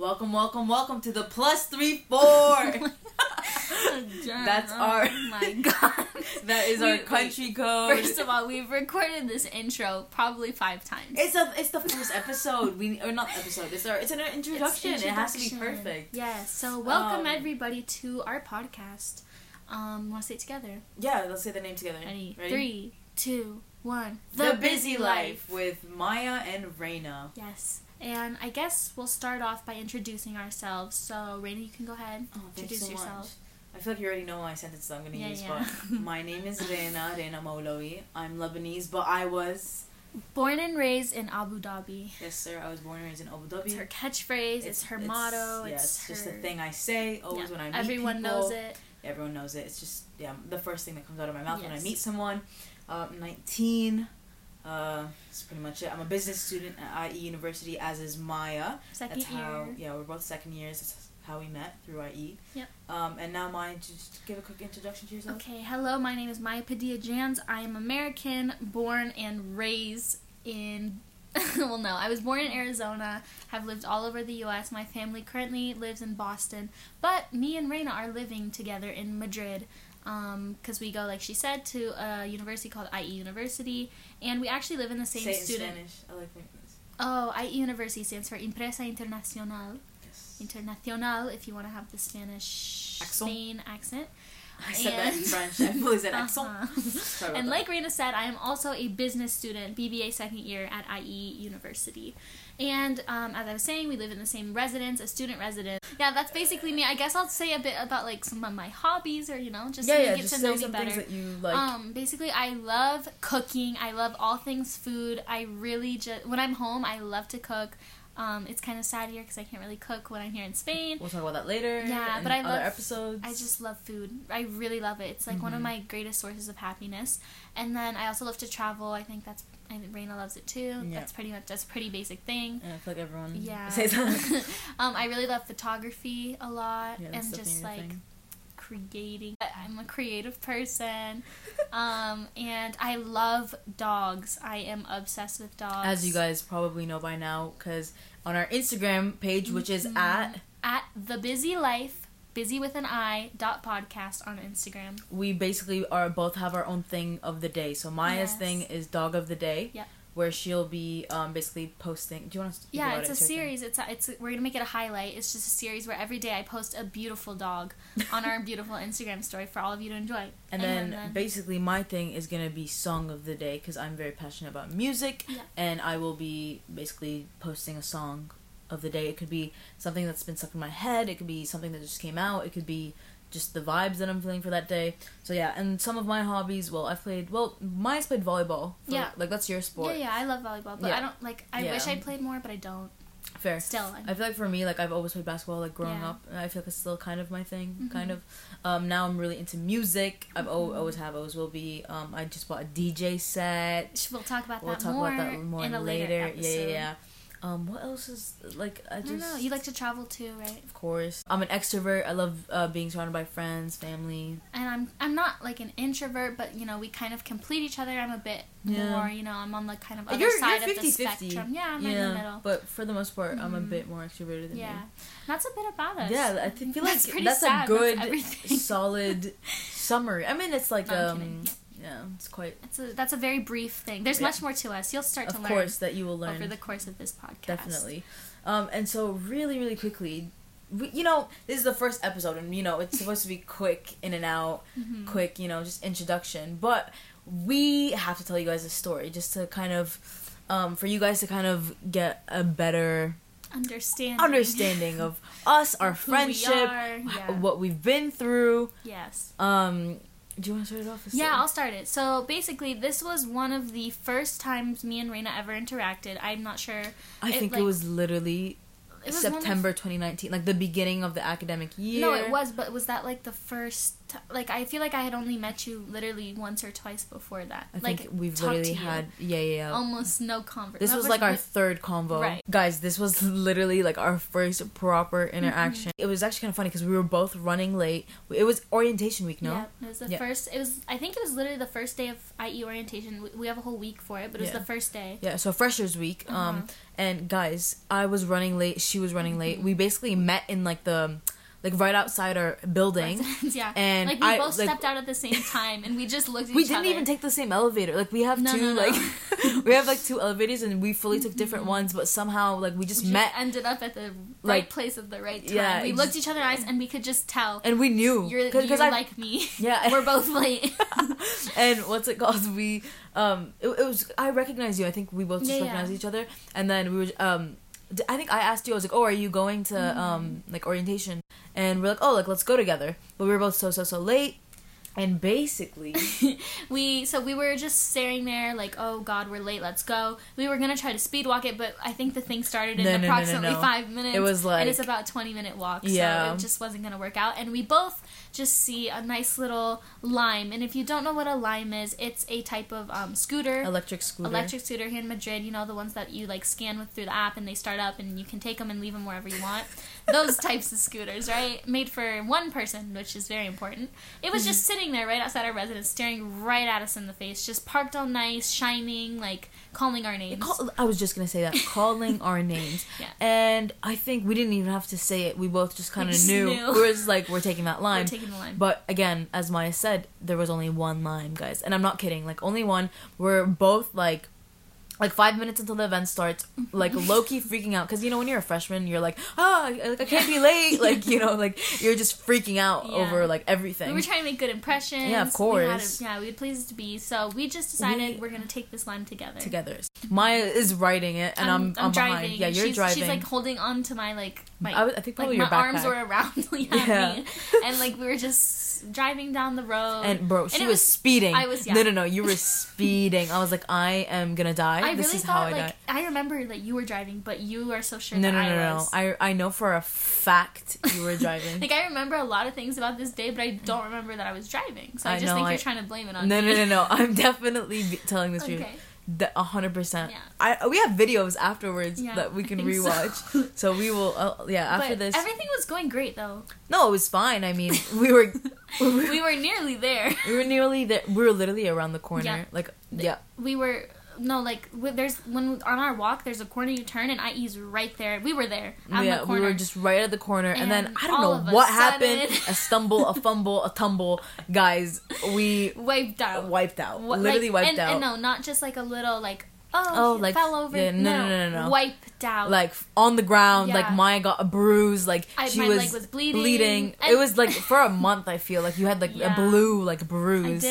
Welcome, welcome, welcome to the plus three four. That's our. Oh my god. that is our Wait, country code. First of all, we've recorded this intro probably five times. it's a it's the first episode. We or not episode. It's our it's an It's introduction. It has to be perfect. Yes. So welcome Um, everybody to our podcast. Um, want to say it together? Yeah, let's say the name together. Ready? Three, two, one. The, Busy Life with Maya and Reina. Yes. And I guess we'll start off by introducing ourselves. So, Reina, you can go ahead. Oh, Introduce so yourself. much. I feel like you already know my sentence that I'm gonna Yeah, use, yeah. but my name is Reina Reina Maulawi. I'm Lebanese, but I was Born and raised in Abu Dhabi. yes, sir. I was born and raised in Abu Dhabi. It's her catchphrase. It's, her motto. Yeah, it's, it's just the thing I say always yeah, when I meet Everyone people. knows it. Everyone knows it. It's just yeah, the first thing that comes out of my mouth when I meet someone. Uh, I'm 19. Uh, that's pretty much it. I'm a business student at IE University, as is Maya. Second That's how year. yeah, we're both second years. That's how we met through IE. Yep. Um, and now Maya, just give a quick introduction to yourself. Okay, hello, my name is Maya Padilla Jans. I am American, born and raised in. well, no, I was born in Arizona, have lived all over the US. My family currently lives in Boston, but me and Reina are living together in Madrid Um, because we go, like she said, to a university called IE University, and we actually live in the same Say it in student. Spanish. I like when Oh, IE University stands for Empresa Internacional. yes. Internacional, if you want to have the Spanish Accent? Spain accent. I said that in French. I fully said accent. Uh-huh. About And like Reina said, I am also a business student, BBA second year at IE University. And um, as I was saying, we live in the same residence, a student residence. Yeah, that's basically me. I guess I'll say a bit about like some of my hobbies, or you know, just yeah, so yeah. get Just to know me some better. things that you like. um, basically, I love cooking. I love all things food. I really just when I'm home, I love to cook. Um, it's kind of sad here because I can't really cook when I'm here in Spain. we'll talk about that later. Yeah, in but I other love- episodes. I just love food. I really love it. It's like one of Mhm. my greatest sources of happiness. And then I also love to travel. I think that's I think Reina loves it too. Yeah. That's pretty much that's a pretty basic thing. And I feel like everyone Yeah. says that. um, I really love photography a lot Yeah, and just like thing. Creating. I'm a creative person. um, and I love dogs. I am obsessed with dogs. As you guys probably know by now, because on our Instagram page, which is Mhm. at at the busy life, busy with an I dot podcast on Instagram. we basically are both have our own thing of the day. So Maya's Yes. thing is dog of the day. Yep. Where she'll be um, basically posting. Do you want to? Yeah, it's a series. It's a, it's we're gonna make it a highlight. It's just a series where every day I post a beautiful dog on our beautiful Instagram story for all of you to enjoy. And then, basically my thing is gonna be song of the day because I'm very passionate about music, Yeah. and I will be basically posting a song of the day. It could be something that's been stuck in my head. It could be something that just came out. It could be just the vibes that I'm feeling for that day. So yeah, and some of my hobbies. Well, I've played. Well, mine's played volleyball. for- Yeah. like that's your sport. yeah, yeah, I love volleyball, but Yeah. I don't like. I Yeah. wish I played more, but I don't. Fair. Still, I, I feel like for me, like I've always played basketball, like growing Yeah. up. I feel like it's still kind of my thing, Mhm. kind of. Um, now I'm really into music. I've Mhm. always have, always will be. Um, I just bought a DJ set. we'll talk about We'll that talk more about that more in a later. later Yeah, yeah, yeah. Um, what else is like? I I just don't know. You like to travel too, right? of course. I'm an extrovert. I love uh, being surrounded by friends, family. And I'm I'm not like an introvert, but you know we kind of complete each other. I'm a bit Yeah. more, you know, I'm on the kind of other You're- side you're of the 50-50. spectrum. Yeah, I'm right in the middle. but for the most part, I'm a Mhm. bit more extroverted than Yeah, you. that's a bit about us. Yeah, I think, feel like That's that's, a sad. That's good, solid summary. I mean, it's like No, um, kidding. Yeah, it's quite. It's a, that's a very brief thing. There's Yeah. much more to us. You'll start to Of learn course, that you will learn over the course of this podcast. definitely. Um, and so really, really quickly, we, you know, this is the first episode, and you know, it's supposed to be quick in and out, Mhm. quick, you know, just introduction. But we have to tell you guys a story just to kind of, um, for you guys to kind of get a better Understanding. understanding of us, our friendship, yeah. what we've been through. Yes. Um, do you want to start it off? Yeah, I'll start it. So basically, this was one of the first times me and Reina ever interacted. I'm not sure. I it, think like- it was literally It was one of- September 2019, like the beginning of the academic year. No, it was, but was that like the first? T- like I feel like I had only met you literally once or twice before that. I like we've literally had yeah yeah. yeah. almost no conversation. this was like our third convo, Right. guys. This was literally like our first proper Mm-hmm. interaction. It was actually kind of funny because we were both running late. It was orientation week, no? Yeah, it was the Yeah. first. It was. I think it was literally the first day of IE orientation. We, we have a whole week for it, but it was Yeah. the first day. Yeah, so freshers week. Uh-huh. Um, and guys, I was running late. she was running late. We basically met in like the like right outside our building. Residence, yeah. And like we I- both like- stepped out at the same time, and we just looked at each other. We didn't other. even take the same elevator. Like we have No, two no, no. like we have like two elevators and we fully took different ones, but somehow like we just We just met ended up at the right Like- place at the right time. Yeah, we looked each other in eyes, and we could just tell and we knew you're, cause, you're I like me. Yeah. we're both late. and what's it called? We um it, it was I recognized you. I think we both just Yeah, yeah. recognized each other. And then we were um I think I asked you I was like, "Oh, are you going to Mm-hmm. um like orientation?" And we're like, "Oh, like let's go together." But we were both so so so late. And basically, we so we were just staring there like oh god we're late let's go we were gonna try to speed walk it but i think the thing started in No, no, approximately no. five minutes It was and it's about 20 minute walk Yeah. so it just wasn't gonna work out and we both just see a nice little lime and if you don't know what a lime is it's a type of um, scooter electric scooter. electric scooter here in Madrid, you know, the ones that you like scan with through the app and they start up and you can take them and leave them wherever you want. Those types of scooters, right? Made for one person, which is very important. It was Mm-hmm. just sitting there right outside our residence, staring right at us in the face, just parked all nice, shining, like calling our names. Call, I was just gonna say that calling our names, Yeah. and I think we didn't even have to say it. We both just kind of knew. knew. We were just like, we're taking that We're lime. Taking the lime. But again, as Maya said, there was only one lime, guys, and I'm not kidding. Like only one. We're both like, like five minutes until the event starts, like low key freaking out because you know when you're a freshman, you're like, ah, like I can't be late. like you know, like you're just freaking out Yeah. over like everything. we were trying to make good impressions. Yeah, of We had course. a- yeah, we places to be. So we just decided We- we, are going to take this lime together. together. Maya is writing it, and I'm I'm, behind. Yeah, you're she's, driving. She's like holding on to my like my I, I think like probably my your backpack. arms were around yeah, me, and like we were just driving down the road. and bro, she it was, speeding. I was- yeah. No, no, no. You were speeding. I was like, I am gonna die. I this really is how I thought die. I remember that you were driving, but you are so sure No, that no, I no, no. I I know for a fact you were driving. like I remember a lot of things about this day, but I don't remember that I was driving. So I, I just know, think you're trying to blame it on no, me. no, no, no. I'm definitely telling the truth. The- A hundred percent. I we have videos afterwards Yeah, that we can think so. rewatch. So. we will. Uh, yeah, after but this. everything was going great though. no, it was fine. I mean, we were we, We were nearly there. We were nearly there. We were literally around the corner. Yeah. Like yeah. we were no like w- there's when on our walk there's a corner you turn and IE's right there. We were there at yeah, the we were just right at the corner, and, then I don't know what happened. A stumble, a fumble, a tumble. Guys, we wiped out. wiped out. Literally like, wiped and, out. And no, not just like a little like oh, Oh, like- fell over. yeah, no, no, no, no, no. Wiped out. like on the ground, like Maya got a bruise, like I- she my was, leg was bleeding. bleeding. It was like for a month. I feel like you had like Yeah. a blue like I bruise.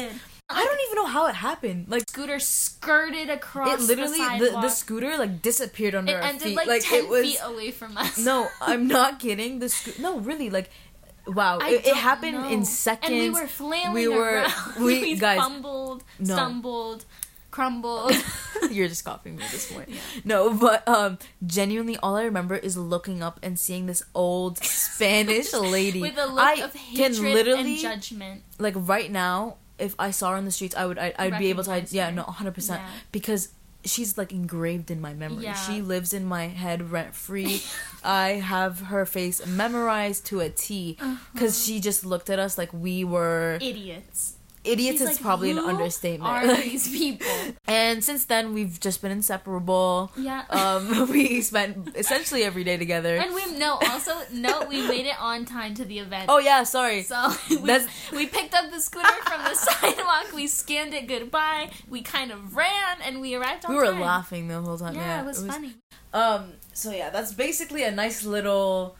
I don't even know how it happened. Like Scooter skirted across it literally the the, the, scooter like disappeared under it our ended feet. like, ten it was feet away from us. no, I'm not kidding. The sco- no, really like. Wow, I it, it happened know. in seconds. And we were flailing We were- around. we- we guys, fumbled, no. stumbled, crumbled. You're just copying me at this point. No, but um, genuinely, all I remember is looking up and seeing this old Spanish lady. With a look I of can hatred literally, and judgment. like right now, if I saw her on the streets, I would, I, I'd be able to, Recognize yeah, no, hundred percent, because she's like engraved in my memory. Yeah. She lives in my head rent free. I have her face memorized to a T because Uh-huh. she just looked at us like we were Idiots. Idiots. She's Is like, probably an understatement. Are these people? and since then, we've just been inseparable. Yeah. Um, we spent essentially every day together. and we no also no we made it on time to the event. oh yeah, sorry. So we, That's- we picked up the scooter from the sidewalk. We scanned it goodbye. We kind of ran and we arrived on time. we were time. laughing the whole time. Yeah, Yeah, it was funny. Um. So yeah, that's basically a nice little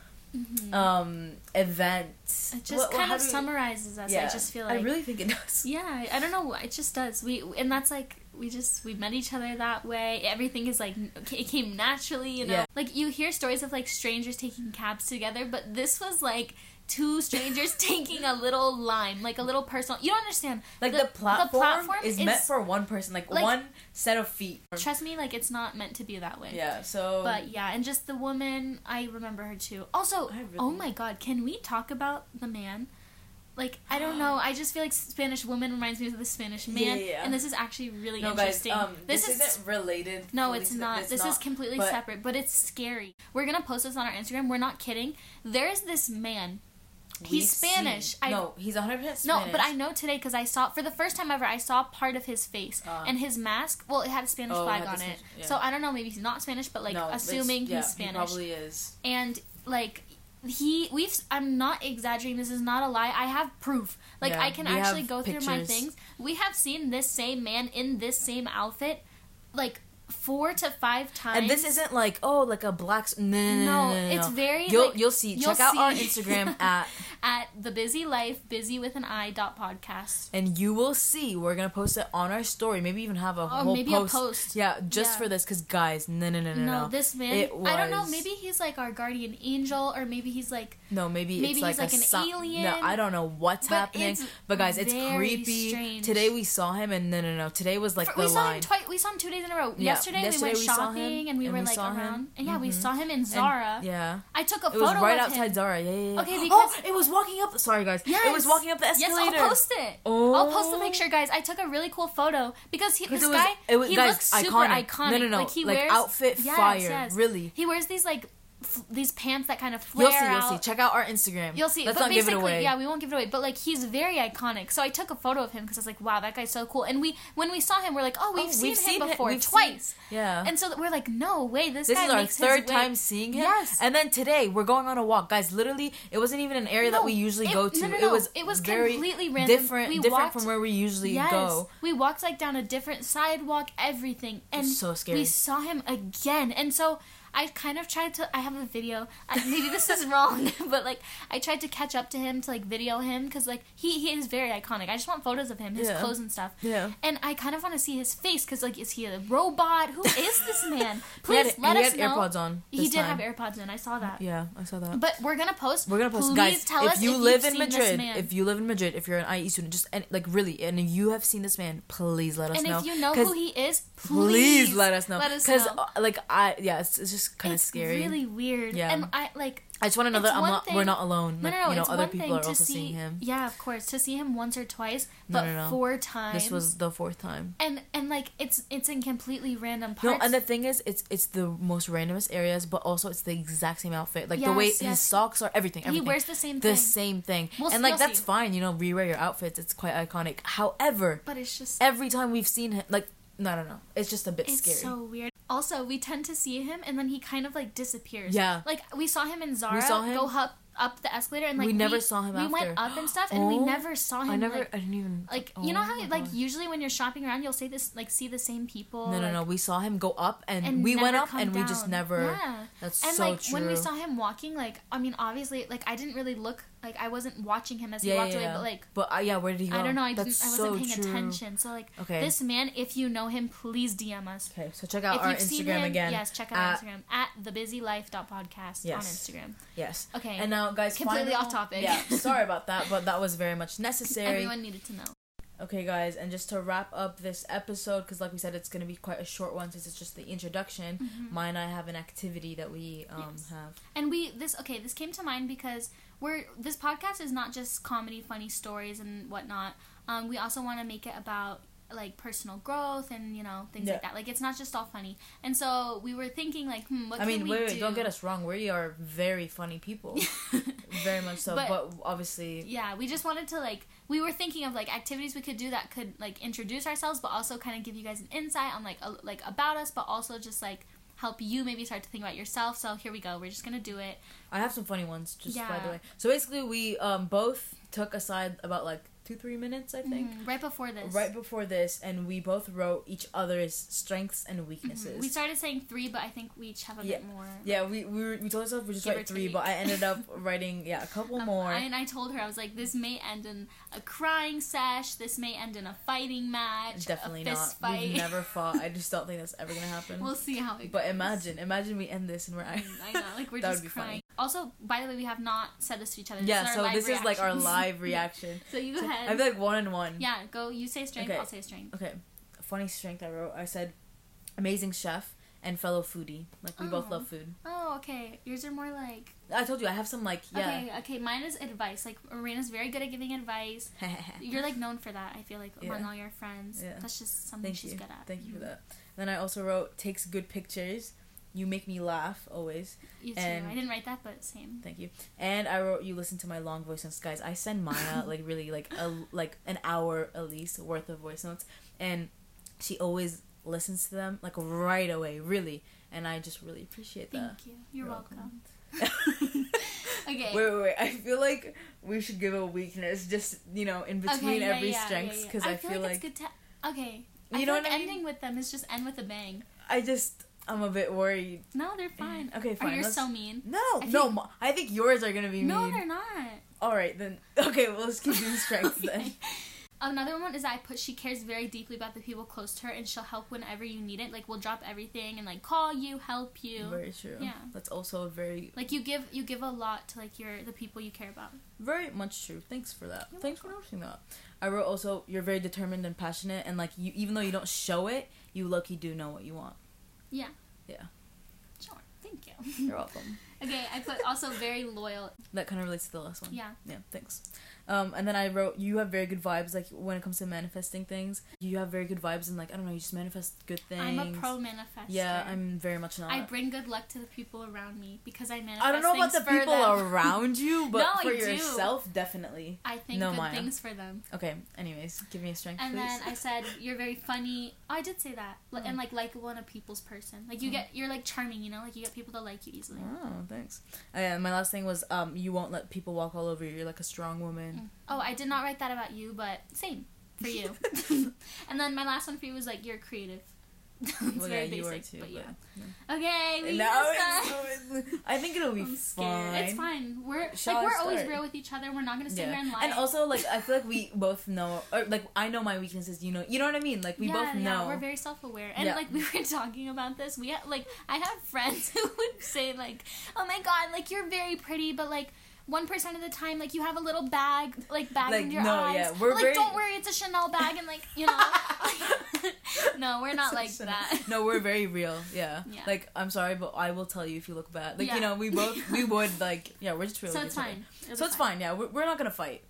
um event. Mm-hmm. It just What- kind of do we- summarizes us. I just feel like I really think it does. yeah, I- I don't know. It just does. We and that's like we just we met each other that way. Everything is like it came naturally. You know, Yeah. like you hear stories of like strangers taking cabs together, but this was like two strangers taking a little lime, like a little personal. You don't understand. Like the, platform, the platform is, meant for one person, like, like- one set of feet. Trust me, like it's not meant to be that way. Yeah. So. But yeah, and just the woman, I remember her too. Also, really- oh my god, can we talk about the man? Like, I don't know. I just feel like Spanish woman reminds me of the Spanish man, Yeah, yeah, and this is actually really no, guys. interesting. Um, this, is isn't related. no, it's the- not. it's this is completely but- separate, but it's scary. We're gonna post this on our Instagram. We're not kidding. There is this man. He's Spanish. I- no, he's 100 percent No, but I know today because I saw for the first time ever I saw part of his face Uh. and his mask. Well, it had a Spanish Oh, it flag had on it, yeah. so I don't know. Maybe he's not Spanish, but like No, assuming yeah, he's Spanish. He probably is. and like he we've i'm not exaggerating this is not a lie i have proof like Yeah, i can actually go through my things we have seen this same man in this same outfit like four to five times And this isn't like oh like a black. No, no, no, No, no, it's very, You'll like, you'll see. you'll Check out our. Instagram at at the busy life busy with an i dot podcast and you will see we're gonna post it on our story maybe even have a or whole Oh, maybe post. a post yeah just Yeah. for this because guys no no no no no, this man It i don't know maybe he's like our guardian angel or maybe he's like no maybe, maybe it's like, he's like an si- alien. no i don't know what's But happening but guys it's creepy strange. today we saw him and no no no today was like For- the we saw him line twice we saw him two days in a row Yeah, yesterday, yesterday we went we shopping him, and we and were we like saw him. around and yeah we Mhm. saw him in And- zara yeah I took a it photo was right outside him. Zara. Yeah, yeah, yeah. Okay, oh, because- it was walking up. Sorry, guys. Yes. It was walking up the escalator. Yes. I'll post it. Oh. I'll post the picture, guys. I took a really cool photo because he, this it was, guy, it was he guys, looks super iconic. iconic. No, no, no. Like he like wears outfit Yes, fire. yes. Really. He wears these like f- these pants that kind of flare You'll see. You'll see. Check out our Instagram. You'll see. Let's but not give it basically, away. Yeah, we won't give it away. But like, he's very iconic. So I took a photo of him because I was like, "Wow, that guy's so cool." And we, when we saw him, we're like, "Oh, we've, Oh, seen, we've him seen him- before we've seen- twice." Yeah. And so we're like, "No way, this, this guy is our makes third his way. time seeing him. Yes. And then today we're going on a walk, guys. Literally, it wasn't even an area that No, we usually it- go to. no, no, It no. was It was very completely random. different, We different walked- from where we usually Yes, go. we walked like down a different sidewalk, everything, and so scary. we saw him again. And so I kind of tried to. I have a video. I, maybe this is wrong, but like I tried to catch up to him to like video him because like he he is very iconic. I just want photos of him, his Yeah. clothes and stuff. Yeah. And I kind of want to see his face because like is he a robot? Who is this man? Had, Please he let had us know. He had airpods on. He did time. have AirPods in. I saw that. Yeah, I saw that. But we're gonna post. We're gonna post, Please guys. If you if live in Madrid, if you live in Madrid, if you're an IE student, just and like really, and you have seen this man, please let us and know. And if you know who he is, please, let us know. Let us Because know. uh, like I, yeah, it's, it's just kind of it's scary. really weird. Yeah. And I like I just want to know that I'm not, thing- we're not alone. no, Like, no, no. you know, it's other one people thing are to also see seeing him. Yeah, of course, to see him once or twice, but no, no. four times. This was the fourth time. and and like it's it's in completely random parts. No, and the thing is, it's it's the most randomest areas, but also it's the exact same outfit. Like the way Yes, his socks are, everything. he wears the same the thing, same thing, We'll- and like that's see. fine. You know, rewear your outfits. It's quite iconic. However, but it's just every time we've seen him, like no, no, no, it's just a bit it's scary. so weird. Also, we tend to see him and then he kind of like disappears. Yeah. Like we saw him in Zara saw him- go up up the escalator and like We never saw him We after. went up and stuff and we Oh, never saw him. I never, like, I didn't even like oh you know how my like usually when you're shopping around you'll say this like see the same people. No, no, like, no. We saw him go up, and, and we went up, and we just down. never. Yeah. That's And so like true. when we saw him walking, like I mean, obviously, like I didn't really look, like I wasn't watching him as he yeah, walked yeah, away, but like but uh, yeah, where did he go? I don't know, I didn't, I wasn't so paying true. attention. So like Okay. this man, if you know him, please DM us. Okay, so check out if our you've seen Instagram him, again. yes, check out at- our Instagram at thebusylife.podcast on Yes. Instagram. Yes. Okay. And now, guys, Completely final- off topic. Yeah, sorry about that, but that was very much necessary. Everyone needed to know. Okay, guys, and just to wrap up this episode, because like we said, it's going to be quite a short one since it's just the introduction. Mm-hmm. And I have an activity that we um, Yes. have. And we this okay, this came to mind because we're this podcast is not just comedy, funny stories and whatnot. Um, we also want to make it about like personal growth and you know things Yeah. like that. Like it's not just all funny. And so we were thinking like, hmm, what I can mean, we wait, wait, don't get us wrong. We are very funny people, very much so. But, But- obviously, yeah, we just wanted to like we were thinking of like activities we could do that could like introduce ourselves, but also kind of give you guys an insight on like a, like about us, but also just like help you maybe start to think about yourself. So here we go. We're just gonna do it. I have some funny ones. Just by the way, so basically, we um, both took aside about like two, three minutes, I think. Mhm, right before this. Right before this, and we both wrote each other's strengths and weaknesses. Mhm. We started saying three, but I think we each have a Yeah. bit more. Yeah, we we, were, we told ourselves we just write three, but I ended up writing yeah a couple Um, more. I, and I told her I was like, this may end in a crying sesh. This may end in a fighting match. Definitely not. fight. We've never fought. I just don't think that's ever gonna happen. we'll see how it but goes. imagine, imagine we end this and we're I know, like we're just crying. funny. Also, by the way, we have not said this to each other. yeah. So this is like our live reaction. so you go ahead. I'd be like one and one. yeah, go. You say strength. Okay. I'll say strength. Okay. Funny strength I wrote. I said, amazing chef and fellow foodie. Like we both Oh. love food. Oh, okay. Yours are more like. I told you I have some like yeah. Okay, okay. Mine is advice. Like Reina's very good at giving advice. You're like known for that. I feel like among Yeah. all your friends. Yeah. That's just something Thank she's you. good at. Thank you for Mhm. that. Then I also wrote takes good pictures you make me laugh always. You too. And- I didn't write that, but same. Thank you. And I wrote you listen to my long voice notes, guys. I send Maya like really like a like an hour at least worth of voice notes, and she always listens to them like right away, really. And I just really appreciate that. Thank you. You're, You're welcome. welcome. Okay. Wait, wait, wait. I feel like we should give a weakness, just you know, in between okay, yeah, every yeah, strengths, yeah, yeah. because I, feel like, it's good to. Okay. I You feel know like what I mean? ending with them is just end with a bang. I just I'm a bit worried. No, they're fine. Okay, fine. you're let's- so mean. No, I no. think- I think yours are gonna be No, mean. No, they're not. All right then. Okay, well let's keep doing strengths then. Another one is I put she cares very deeply about the people close to her and she'll help whenever you need it. Like we'll drop everything and like call you, help you. Very true. Yeah. That's also a very Like you give you give a lot to like your the people you care about. Very much true. Thanks for that. You're Thanks for noticing that. I wrote also you're very determined and passionate and like you even though you don't show it, you lucky do know what you want. Yeah. Yeah. Sure. Thank you. You're welcome. okay, I put also very loyal. That kind of relates to the last one. Yeah. Yeah, thanks. Um, and then I wrote, you have very good vibes, like when it comes to manifesting things. You have very good vibes, and like I don't know, you just manifest good things. I'm a pro manifester. Yeah, I'm very much not. I bring good luck to the people around me because I manifest I don't know about the people them. around you, but No, for I do. yourself, definitely. I think No, good Maya. things for them. Okay. Anyways, give me a strength, And please. then I said you're very funny. Oh, I did say that. Oh. And like likable and a people's person. Like you Oh. get you're like charming, you know? Like you get people to like you easily. Oh, thanks. And my last thing was um, you won't let people walk all over you. You're like a strong woman. Oh, I did not write that about you, but same for you. and then my last one for you was like you're creative. it's well, very yeah, you basic, are too. but But, yeah. Okay, we no, that. it's, uh, I think it'll be I'm scared. fine. It's fine. We're Shall like I we're always real with each other. We're not gonna sit Yeah. here and lie. And also, like, I feel like we both know, or like, I know my weaknesses. You know, you know what I mean. Like, we yeah, both know. Yeah, we're very self-aware, and Yeah. like we were talking about this. We have, like I have friends who would say like, "Oh my god, like you're very pretty, but like." One percent of the time, like you have a little bag, like bag Like, under your no, eyes. yeah, we're like, very- don't worry, it's a Chanel bag, and like you know, no, we're not like that. no, we're very real. Yeah. Yeah. Like, I'm sorry, but I will tell you if you look bad. Like, Yeah. you know, we both we would like, yeah, we're just real. so it's fine. It'll So it's fine. Yeah, we're, we're not gonna fight.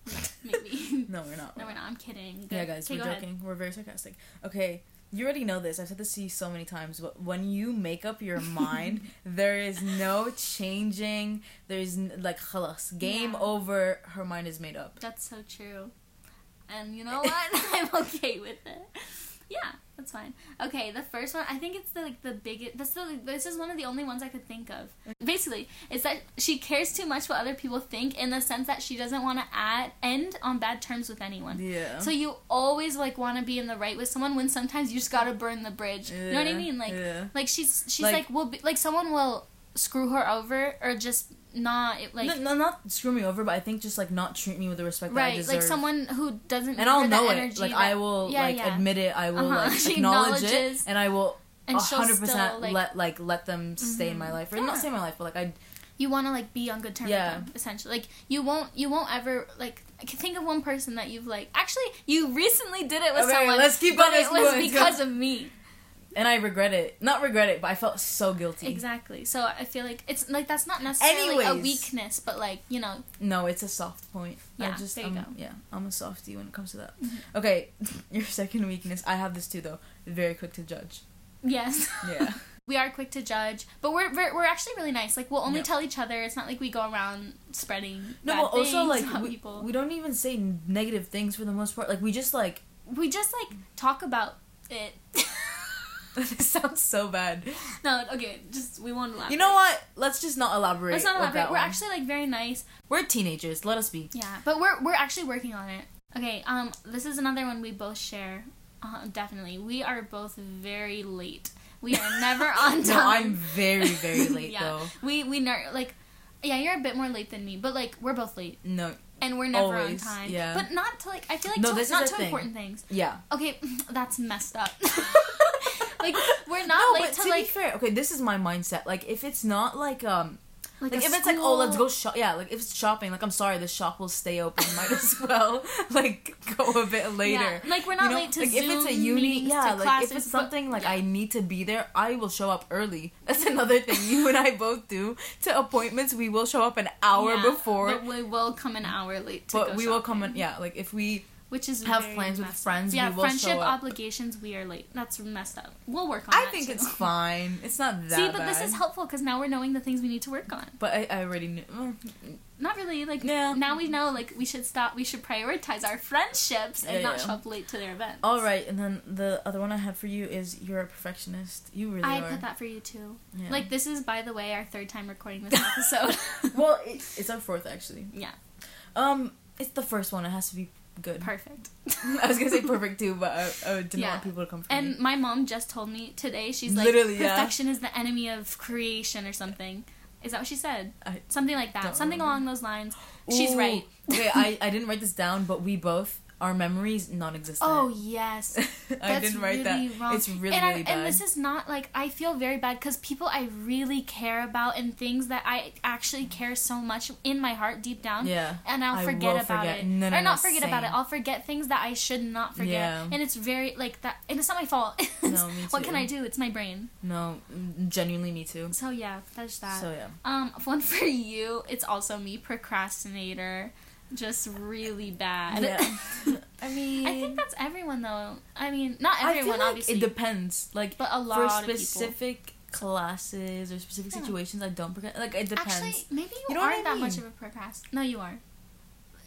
Maybe. No, we're not. no, we're not. I'm kidding. Yeah, guys, Okay, we're go ahead. joking. We're very sarcastic. Okay, you already know this. I've said this to you so many times, but when you make up your mind, there is no changing. There's n- like khalas, game Yeah. over. Her mind is made up. That's so true. And you know what? I'm okay with it. Yeah, that's fine. Okay, the first one, I think it's the like the biggest. This the this is one of the only ones I could think of. Basically, it's that she cares too much what other people think in the sense that she doesn't want to add end on bad terms with anyone. Yeah. So you always like want to be in the right with someone when sometimes you just gotta burn the bridge. You know what I mean? Like, yeah. like she's she's Like- like, will be like someone will screw her over or just not it, like no, no, not screw me over, but I think just like not treat me with the respect that I right deserve. like someone who doesn't and I'll know it. Like that- I will yeah, like yeah. admit it. I will Uh-huh. like acknowledge it, and I will hundred percent like- let like let them stay in my Mhm. life, or Yeah. not stay in my life, but like I you want to like be on good terms Yeah. with them essentially like you won't you won't ever like I can think of one person that you've like actually you recently did it with Okay, someone let's keep on this it was because of me and I regret it. Not regret it, but I felt so guilty. exactly so i feel like it's like that's not necessarily a weakness but like you know No, it's a soft point. I Yeah, just there you I'm, go. Mm-hmm. yeah, I'm a softie when it comes to that. Okay, your second weakness. I have this too though. Very quick to judge. yes Yeah. we are quick to judge but we're we're, we're actually really nice like we'll only tell each other it's not like we go around spreading no, bad but also like about we, people we don't even say negative things for the most part. Like we just like we just like talk about it this sounds so bad. no okay just we won't elaborate You know what? Let's just not elaborate. let's not elaborate we're one. actually like very nice we're teenagers. Let us be. Yeah, but we're we're actually working on it. Okay, um, this is another one we both share. Uh, definitely, we are both very late. We are never on time. No, I'm very very late yeah, though. we we ner- like, yeah, you're a bit more late than me, but like we're both late, No, and we're never Always, on time. yeah. but not to like I feel like No, to, not to thing. important things. yeah. Okay, that's messed up. Like we're not no, late to, to like be fair, okay, this is my mindset. Like if it's not like um like, Like if it's like, oh, let's go shop. Yeah, like if it's shopping, like I'm sorry, the shop will stay open. Might as well like go a bit later. Yeah, like we're not You know, late to like if it's a Zoom uni, yeah, like classes, if it's but- something like yeah. I need to be there, I will show up early. That's another thing you and I both do. To appointments, we will show up an hour Yeah, before, but we will come an hour late. To but we will come shopping. in. Yeah, like if we which is have plans with friends, Up. Yeah, we will friendship show up. obligations. We are late. That's messed up. We'll work on. I think too. it's fine. It's not that See, but bad. this is helpful because now we're knowing the things we need to work on. But I, I already knew. mm, Not really. Like Yeah. now we know. Like we should stop. We should prioritize our friendships and Yeah, not yeah. show up late to their events. All right, and then the other one I have for you is you're a perfectionist. You really I are. put that for you too. Yeah. Like this is, by the way, our third time recording this episode. well, it, it's our fourth actually. yeah, Um, it's the first one. It has to be good. perfect. I was gonna say perfect too, but I, I didn't Yeah. want people to come for And me. my mom just told me today. She's like, Literally, yeah. perfection is the enemy of creation or something. Is that what she said? I Something like that. Something remember. along those lines. She's right. okay, I, I didn't write this down, but we both our memories non-existent. Oh yes. I That's didn't write really that. wrong. It's really and I, really bad. And this is not like I feel very bad because people I really care about and things that I actually care so much in my heart deep down. yeah. And I'll forget about forget. it, No, no, or no, not forget about it. I'll forget things that I should not forget, Yeah. and it's very like that. And it's not my fault. No, me what can. I do? It's my brain. No, genuinely me too. So yeah, that's that. So yeah. Um, one for you. It's also me, procrastinator. Just really bad. Yeah. I mean, I think that's everyone though. I mean, not everyone, like obviously, it depends. Like but a for lot of specific classes or specific Yeah. situations, I don't forget. Like it depends. Actually, maybe you, You know what I aren't that much of a procrast. No, you are.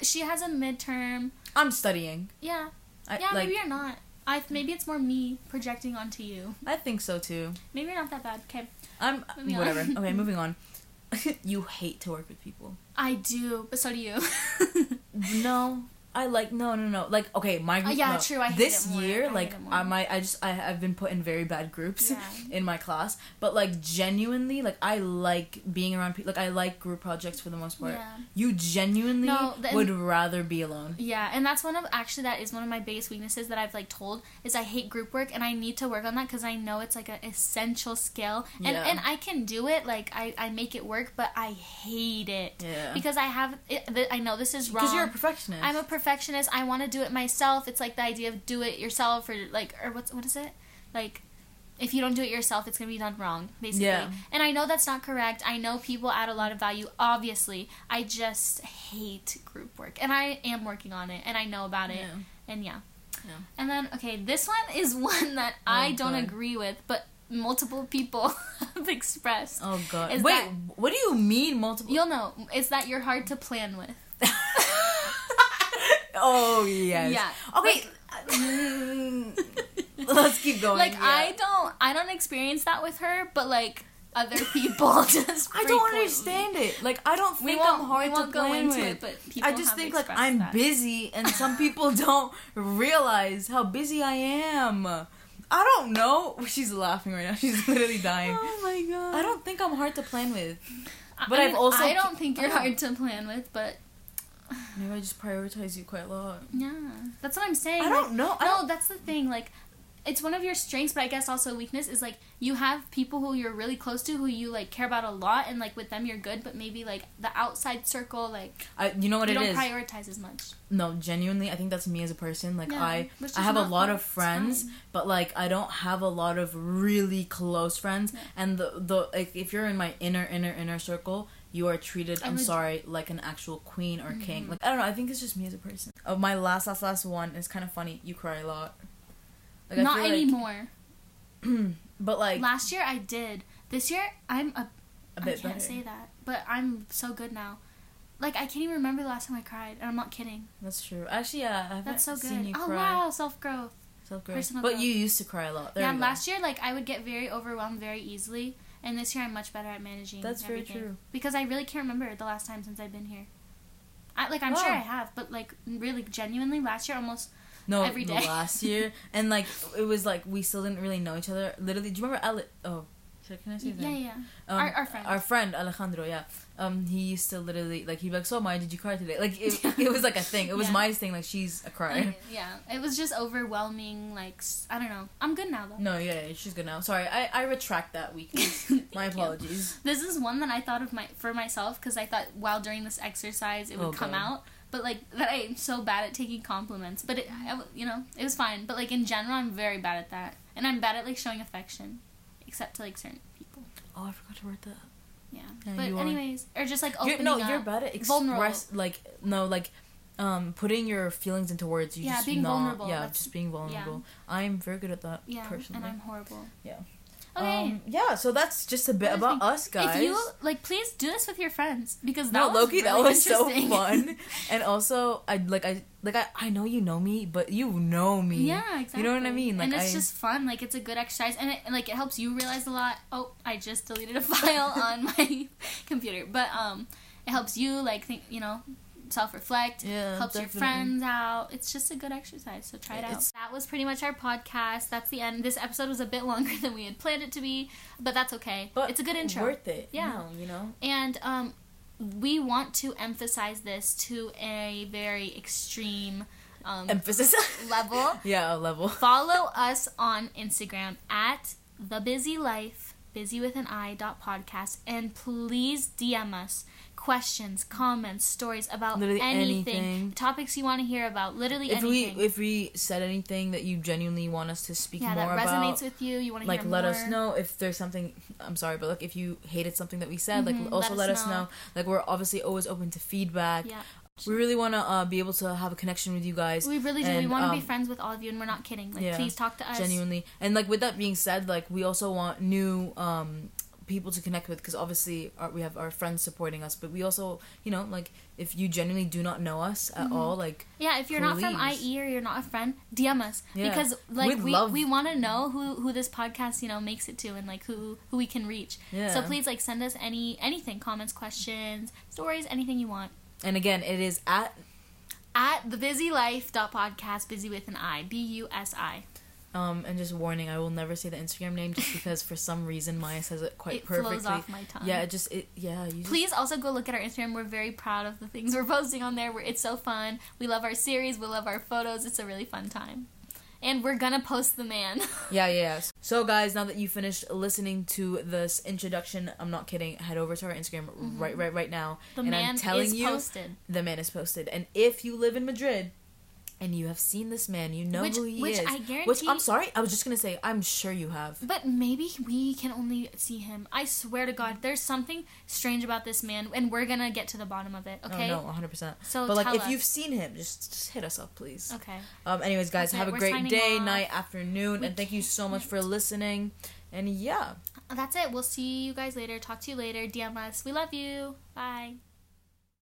She has a midterm. I'm studying. Yeah, I, yeah. like, maybe you're not. I maybe it's more me projecting onto you. I think so too. Maybe you're not that bad. Okay, I'm whatever. okay, moving on. you hate to work with people. I do, but so do you. No, I like no no no. Like okay, my group. Uh, yeah, no. true, I hate this. I year, hate like. I might I just I have been put in very bad groups Yeah. in my class. But like genuinely, like I like being around people. Like I like group projects for the most part. Yeah. You genuinely No, the- would rather be alone. Yeah, and that's one of actually that is one of my biggest weaknesses that I've like told is I hate group work and I need to work on that because I know it's like an essential skill and Yeah. and I can do it like I I make it work but I hate it Yeah. because I have it, th- I know this is wrong Because you're a perfectionist. I'm a perfectionist. I want to do it myself. It's like the idea of do it yourself or like or what's what is it? Like if you don't do it yourself, it's going to be done wrong, basically. Yeah. And I know that's not correct. I know people add a lot of value, obviously. I just hate group work. And I am working on it and I know about it. Yeah. And yeah. Yeah. And then okay, this one is one that oh, I Oh, don't God. agree with, but multiple people have expressed. Oh god. Is Wait, that- what do you mean multiple? You'll know. It's that you're hard to plan with. Oh yes. Yeah. Okay. mm, let's keep going. like yeah. I don't I don't experience that with her, but like other people just I don't understand it. Like I don't We think won't, I'm hard we to go plan into with. it, but people I just have think like I'm that. busy, and some people don't realize how busy I am. I don't know. She's laughing right now. She's literally dying. Oh my god! I don't think I'm hard to plan with. But I I've mean, also- I don't think you're Oh. hard to plan with, but Maybe I just prioritize you quite a lot. yeah, that's what I'm saying. I like- don't know. I No, don't, that's the thing. Like, it's one of your strengths, but I guess also a weakness is like you have people who you're really close to who you like care about a lot, and like with them you're good, but maybe like the outside circle, like I, you know what you it don't is. prioritize as much. no, genuinely, I think that's me as a person. Like Yeah, I, I have a lot of friends, fine. but like I don't have a lot of really close friends. Yeah. And the the like if you're in my inner inner inner circle, you are treated. I I'm would- sorry, like an actual queen or king. Mhm. Like I don't know. I think it's just me as a person. Oh, my last last last one is kind of funny. You cry a lot. Like, I Not feel like- anymore. but like Last year I did. This year I'm a a I bit can't better. say that, but I'm so good now. Like I can't even remember the last time I cried, and I'm not kidding. That's true. Actually, yeah, I haven't That's so seen good. you Oh cry. wow, self growth. Self-growth. Personal But growth. you used to cry a lot. There Yeah, last year like I would get very overwhelmed very easily, and this year I'm much better at managing. That's very everything. true. Because I really can't remember the last time since I've been here. I like I'm sure oh. I have, but like really genuinely last year almost No, every the last year, and like it was like we still didn't really know each other. Literally, do you remember Ale? Oh, should- can I say his yeah yeah. Um, Our- our friend. Our friend Alejandro. Yeah. Um, he used to literally like he'd be like, "So, Maya, did you cry today?" Like it, it was like a thing. It was Yeah. Maya's thing. Like she's a crier. Yeah, it was just overwhelming. Like I don't know. I'm good now though. No, yeah, yeah, she's good now. Sorry, I, I retract that weakness. My Thank you. apologies. This is one that I thought of my for myself because I thought while during this exercise it would Oh, come God. out, but like that I'm so bad at taking compliments. But it, I you know, it was fine. But like in general, I'm very bad at that, and I'm bad at like showing affection, except to like certain people. Oh, I forgot to write that. Yeah. Yeah, but you are. anyways, or just like You're, no, up. you're bad at Vulnerable. express like no like um putting your feelings into words. You Yeah, just being not, vulnerable, Yeah, that's- just being vulnerable. I'm very good at that. Yeah, personally. and I'm horrible. Yeah. Okay. Um, yeah, so that's just a bit What about us, guys. If you like, please do this with your friends because that no, was low key, that was so fun. and also, I like I like I, I know you know me, but you know me. Yeah, exactly. You know what I mean? Like and it's I, just fun. Like it's a good exercise, and it and, like it helps you realize a lot. Oh, I just deleted a file on my computer, but um, it helps you like think you know, self reflect. Yeah, helps your friends out. It's just a good exercise, so try it out. It's- That was pretty much our podcast. That's the end. This episode was a bit longer than we had planned it to be, but that's okay. but it's a good intro. Worth it. Yeah. No, you know. And um, we want to emphasize this to a very extreme um, Emphasis. level. yeah, a level. Follow us on Instagram at the busy life, busy with an I dot podcast, and please DM us questions, comments, stories about Literally anything, anything. topics you want to hear about. Literally If we if we said anything that you genuinely want us to speak yeah, that resonates about, with you. You want to like let more. us know if there's something. I'm sorry, but like if you hated something that we said, Mhm, like also let let, us us know. know. Like we're obviously always open to feedback. Yeah, We really want to uh, be able to have a connection with you guys. we really do. we want to be um, friends with all of you, and we're not kidding. Like, yeah, please talk to us. genuinely and like with that being said like we also want new um people to connect with because obviously our, we have our friends supporting us but we also you know like if you genuinely do not know us at Mhm. all like Yeah, if you're not from IE or you're not a friend, DM us Yeah. because like We'd we love- we want to know who who this podcast you know makes it to and like who who we can reach. yeah So please like send us any anything, comments, questions, stories, anything you want and again it is at at the busy life dot podcast busy with an I B U S I. um and just warning i will never say the instagram name just because for some reason maya says it quite It perfectly flows off my tongue. yeah it just it yeah you just, Please also go look at our Instagram. We're very proud of the things we're posting on there. We're, it's so fun. We love our series. We love our photos. It's a really fun time. And we're gonna post the man. yeah, yeah so guys now that you finished listening to this introduction i'm not kidding head over to our instagram right right right now Mm-hmm. The and man i'm telling is you posted. the man is posted. And if you live in Madrid and you have seen this man, you know Which- who he which is. I Which guarantee- I'm sorry, I was just gonna say, I'm sure you have. But maybe we can only see him. I swear to God, there's something strange about this man, and we're gonna get to the bottom of it. Okay. Oh, no, 100. percent So But like, tell if you've seen him, just, just hit us up, please. Okay. Um. Anyways, guys, have it. a We're great day, off. night, afternoon, We and thank you so much for listening. And yeah. That's it. We'll see you guys later. Talk to you later. DM us. We love you. Bye.